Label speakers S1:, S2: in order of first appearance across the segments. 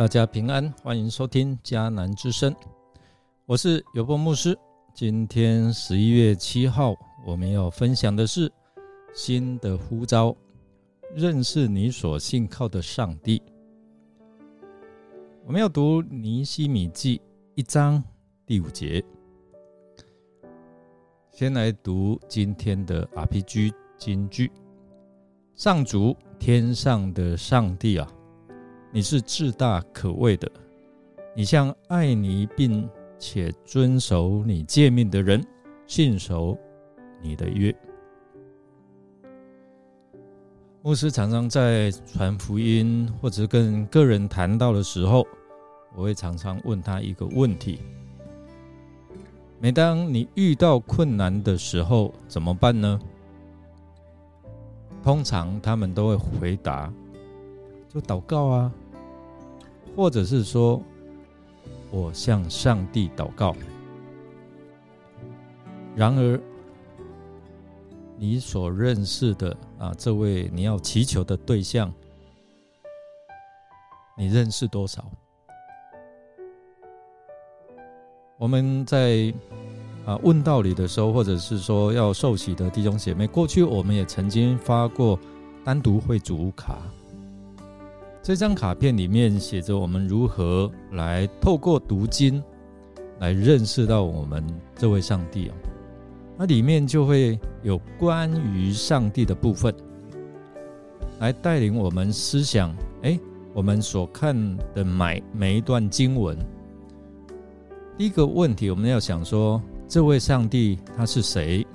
S1: 大家平安，欢迎收听迦南之声，我是有波牧师。今天十一月七号，我们要分享的是新的呼召，认识你所信靠的上帝。我们要读尼西米记一章第五节。先来读今天的 RPG 金句：上主，天上的上帝啊！你是至大可畏的，你像爱你并且遵守你诫命的人，信守你的约。牧师常常在传福音或者跟个人谈到的时候，我会常常问他一个问题：每当你遇到困难的时候，怎么办呢？通常他们都会回答。就祷告啊，或者是说，我向上帝祷告。然而，你所认识的啊，这位你要祈求的对象，你认识多少？我们在啊问道理的时候，或者是说要受洗的弟兄姐妹，过去我们也曾经发过单独会主卡。这张卡片里面写着我们如何来透过读经来认识到我们这位上帝啊，那里面就会有关于上帝的部分，来带领我们思想。哎，我们所看的每每一段经文，第一个问题我们要想说，这位上帝他是谁？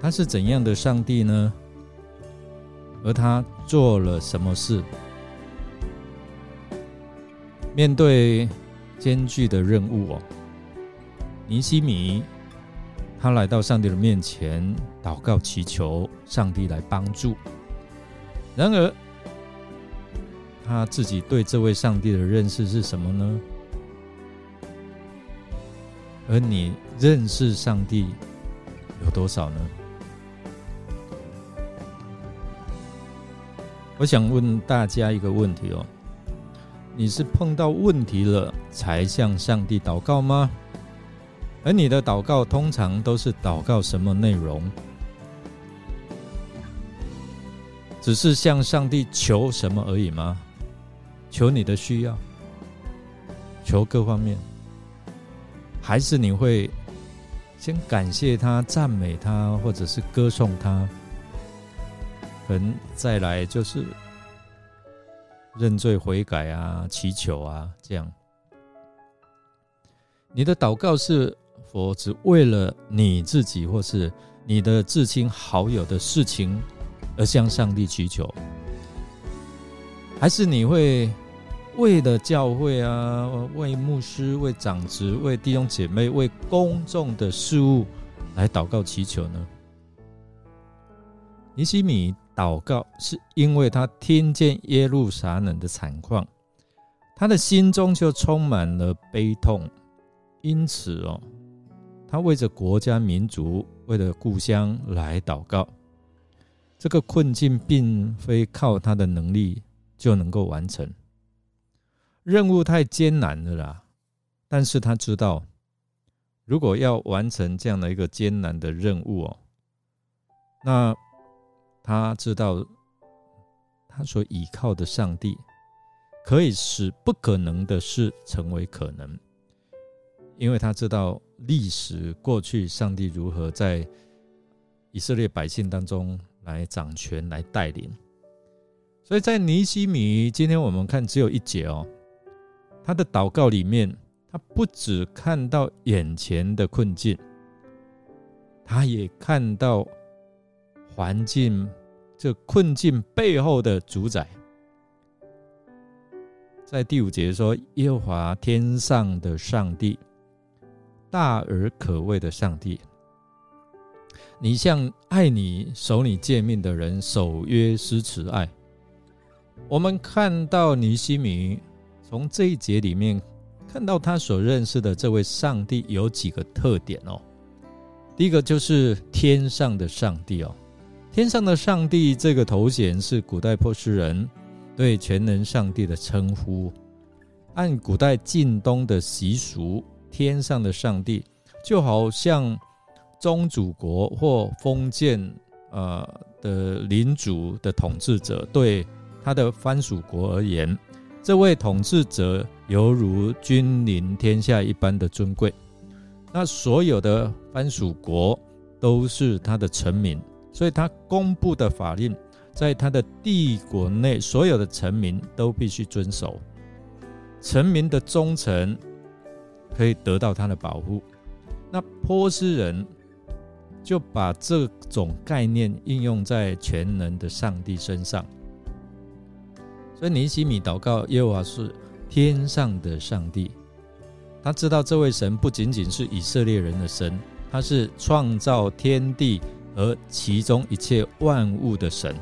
S1: 他是怎样的上帝呢？而他做了什么事？面对艰巨的任务哦，尼西米他来到上帝的面前祷告祈求上帝来帮助。然而，他自己对这位上帝的认识是什么呢？而你认识上帝有多少呢？我想问大家一个问题哦。你是碰到问题了才向上帝祷告吗？而你的祷告通常都是祷告什么内容？只是向上帝求什么而已吗？求你的需要，求各方面，还是你会先感谢他、赞美他，或者是歌颂他？可能再来就是。认罪悔改啊，祈求啊，这样，你的祷告是否只为了你自己或是你的至亲好友的事情而向上帝祈求，还是你会为了教会啊，为牧师、为长职、为弟兄姐妹、为公众的事物来祷告祈求呢？尼西米。祷告是因为他听见耶路撒冷的惨况，他的心中就充满了悲痛，因此哦，他为着国家民族，为了故乡来祷告。这个困境并非靠他的能力就能够完成，任务太艰难了啦。但是他知道，如果要完成这样的一个艰难的任务哦，那。他知道，他所依靠的上帝可以使不可能的事成为可能，因为他知道历史过去上帝如何在以色列百姓当中来掌权、来带领。所以在尼西米，今天我们看只有一节哦，他的祷告里面，他不只看到眼前的困境，他也看到。环境，这困境背后的主宰，在第五节说：“耶和华天上的上帝，大而可畏的上帝，你向爱你、守你诫命的人守约施慈爱。”我们看到尼西米从这一节里面看到他所认识的这位上帝有几个特点哦。第一个就是天上的上帝哦。天上的上帝这个头衔是古代波斯人对全能上帝的称呼。按古代近东的习俗，天上的上帝就好像宗主国或封建呃的领主的统治者，对他的藩属国而言，这位统治者犹如君临天下一般的尊贵。那所有的藩属国都是他的臣民，所以他公布的法令，在他的帝国内，所有的臣民都必须遵守。臣民的忠诚可以得到他的保护。那波斯人就把这种概念应用在全能的上帝身上。所以尼西米祷告耶和华是天上的上帝，他知道这位神不仅仅是以色列人的神，他是创造天地和其中一切万物的神。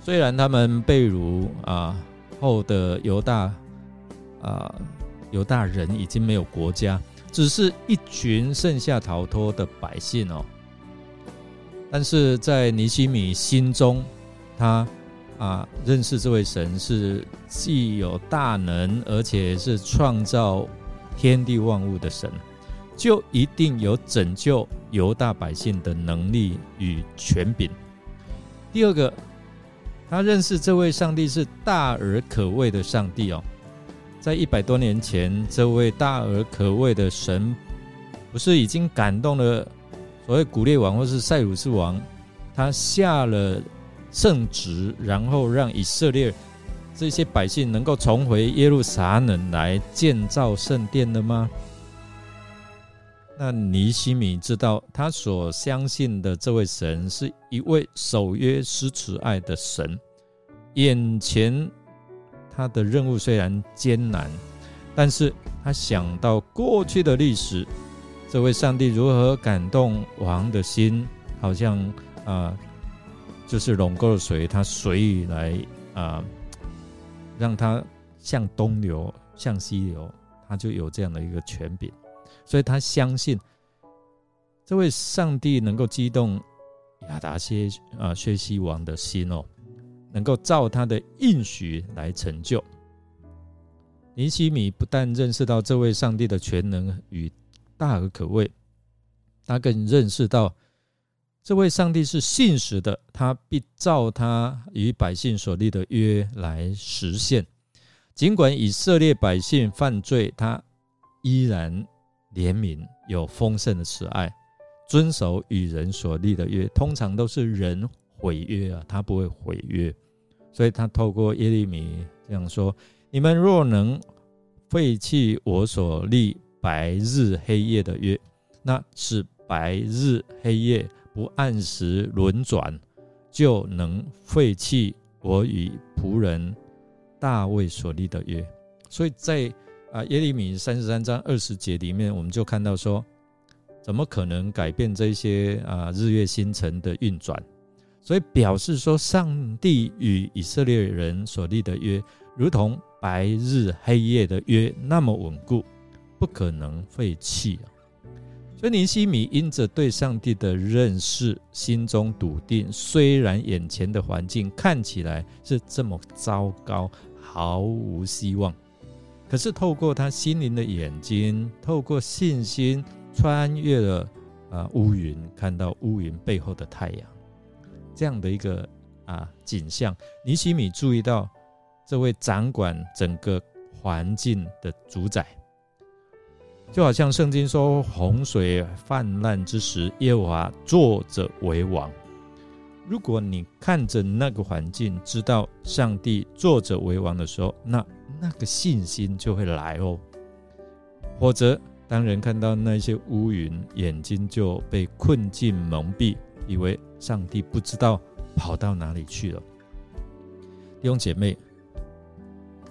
S1: 虽然他们被掳啊后的犹大。啊，犹大人已经没有国家，只是一群剩下逃脱的百姓哦。但是在尼西米心中，他啊认识这位神是既有大能，而且是创造天地万物的神，就一定有拯救犹大百姓的能力与权柄。第二个，他认识这位上帝是大而可畏的上帝哦。在一百多年前，这位大而可畏的神，不是已经感动了所谓古列王或是塞鲁斯王，他下了圣旨，然后让以色列这些百姓能够重回耶路撒冷来建造圣殿的吗？那尼西米知道，他所相信的这位神是一位守约施慈爱的神，眼前。他的任务虽然艰难，但是他想到过去的历史，这位上帝如何感动王的心，好像啊，就是拢够了水，他随意来啊，让他向东流，向西流，他就有这样的一个权柄，所以他相信这位上帝能够激动亚达谢啊薛西王的心哦。能够照他的应许来成就。尼西米不但认识到这位上帝的全能与大而可畏，他更认识到这位上帝是信实的，他必照他与百姓所立的约来实现。尽管以色列百姓犯罪，他依然怜悯，有丰盛的慈爱，遵守与人所立的约。通常都是人毁约啊，他不会毁约。所以他透过耶利米这样说：“你们若能废弃我所立白日黑夜的约，那是白日黑夜不按时轮转，就能废弃我与仆人大卫所立的约。”所以在啊耶利米三十三章二十节里面，我们就看到说，怎么可能改变这些啊日月星辰的运转？所以表示说，上帝与以色列人所立的约，如同白日黑夜的约那么稳固，不可能废弃啊。所以尼西米因着对上帝的认识，心中笃定，虽然眼前的环境看起来是这么糟糕，毫无希望，可是透过他心灵的眼睛，透过信心，穿越了啊乌云，看到乌云背后的太阳。这样的一个啊景象，尼西米注意到这位掌管整个环境的主宰，就好像圣经说洪水泛滥之时，耶和华坐着为王。如果你看着那个环境，知道上帝坐着为王的时候，那那个信心就会来哦。或者当人看到那些乌云，眼睛就被困境蒙蔽。以为上帝不知道跑到哪里去了。弟兄姐妹，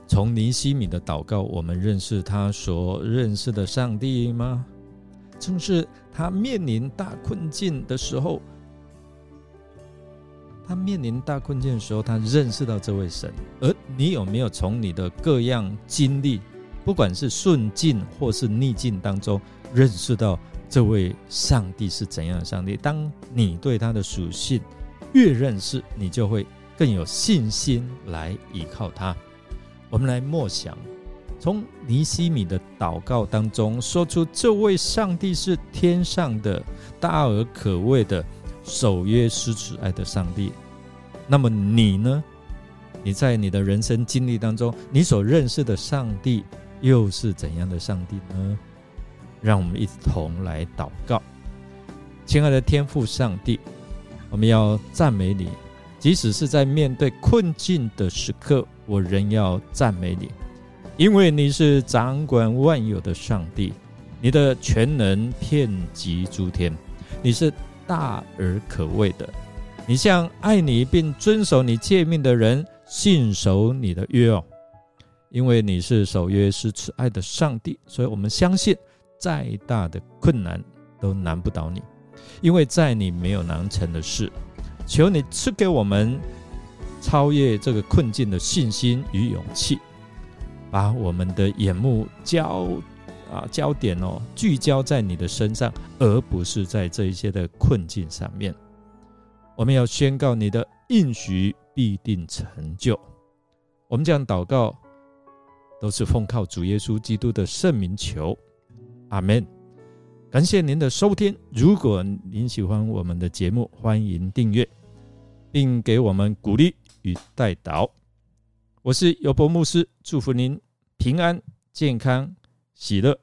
S1: 从尼西米的祷告，我们认识他所认识的上帝吗？正是他面临大困境的时候，他面临大困境的时候，他认识到这位神。而你有没有从你的各样经历，不管是顺境或是逆境当中，认识到？这位上帝是怎样的上帝？当你对他的属性越认识，你就会更有信心来依靠他。我们来默想，从尼西米的祷告当中说出，这位上帝是天上的大而可畏的守约施慈爱的上帝。那么你呢？你在你的人生经历当中，你所认识的上帝又是怎样的上帝呢？让我们一同来祷告，亲爱的天父上帝，我们要赞美你，即使是在面对困境的时刻，我仍要赞美你，因为你是掌管万有的上帝，你的全能遍及诸天，你是大而可畏的，你向爱你并遵守你诫命的人信守你的约哦，因为你是守约是慈爱的上帝，所以我们相信。再大的困难都难不倒你，因为在你没有难成的事。求你赐给我们超越这个困境的信心与勇气，把我们的眼目焦啊焦点哦聚焦在你的身上，而不是在这一些的困境上面。我们要宣告你的应许必定成就。我们这样祷告，都是奉靠主耶稣基督的圣名求。阿门，感谢您的收听。如果您喜欢我们的节目，欢迎订阅，并给我们鼓励与带导。我是尤博牧师，祝福您平安、健康、喜乐。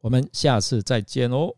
S1: 我们下次再见哦。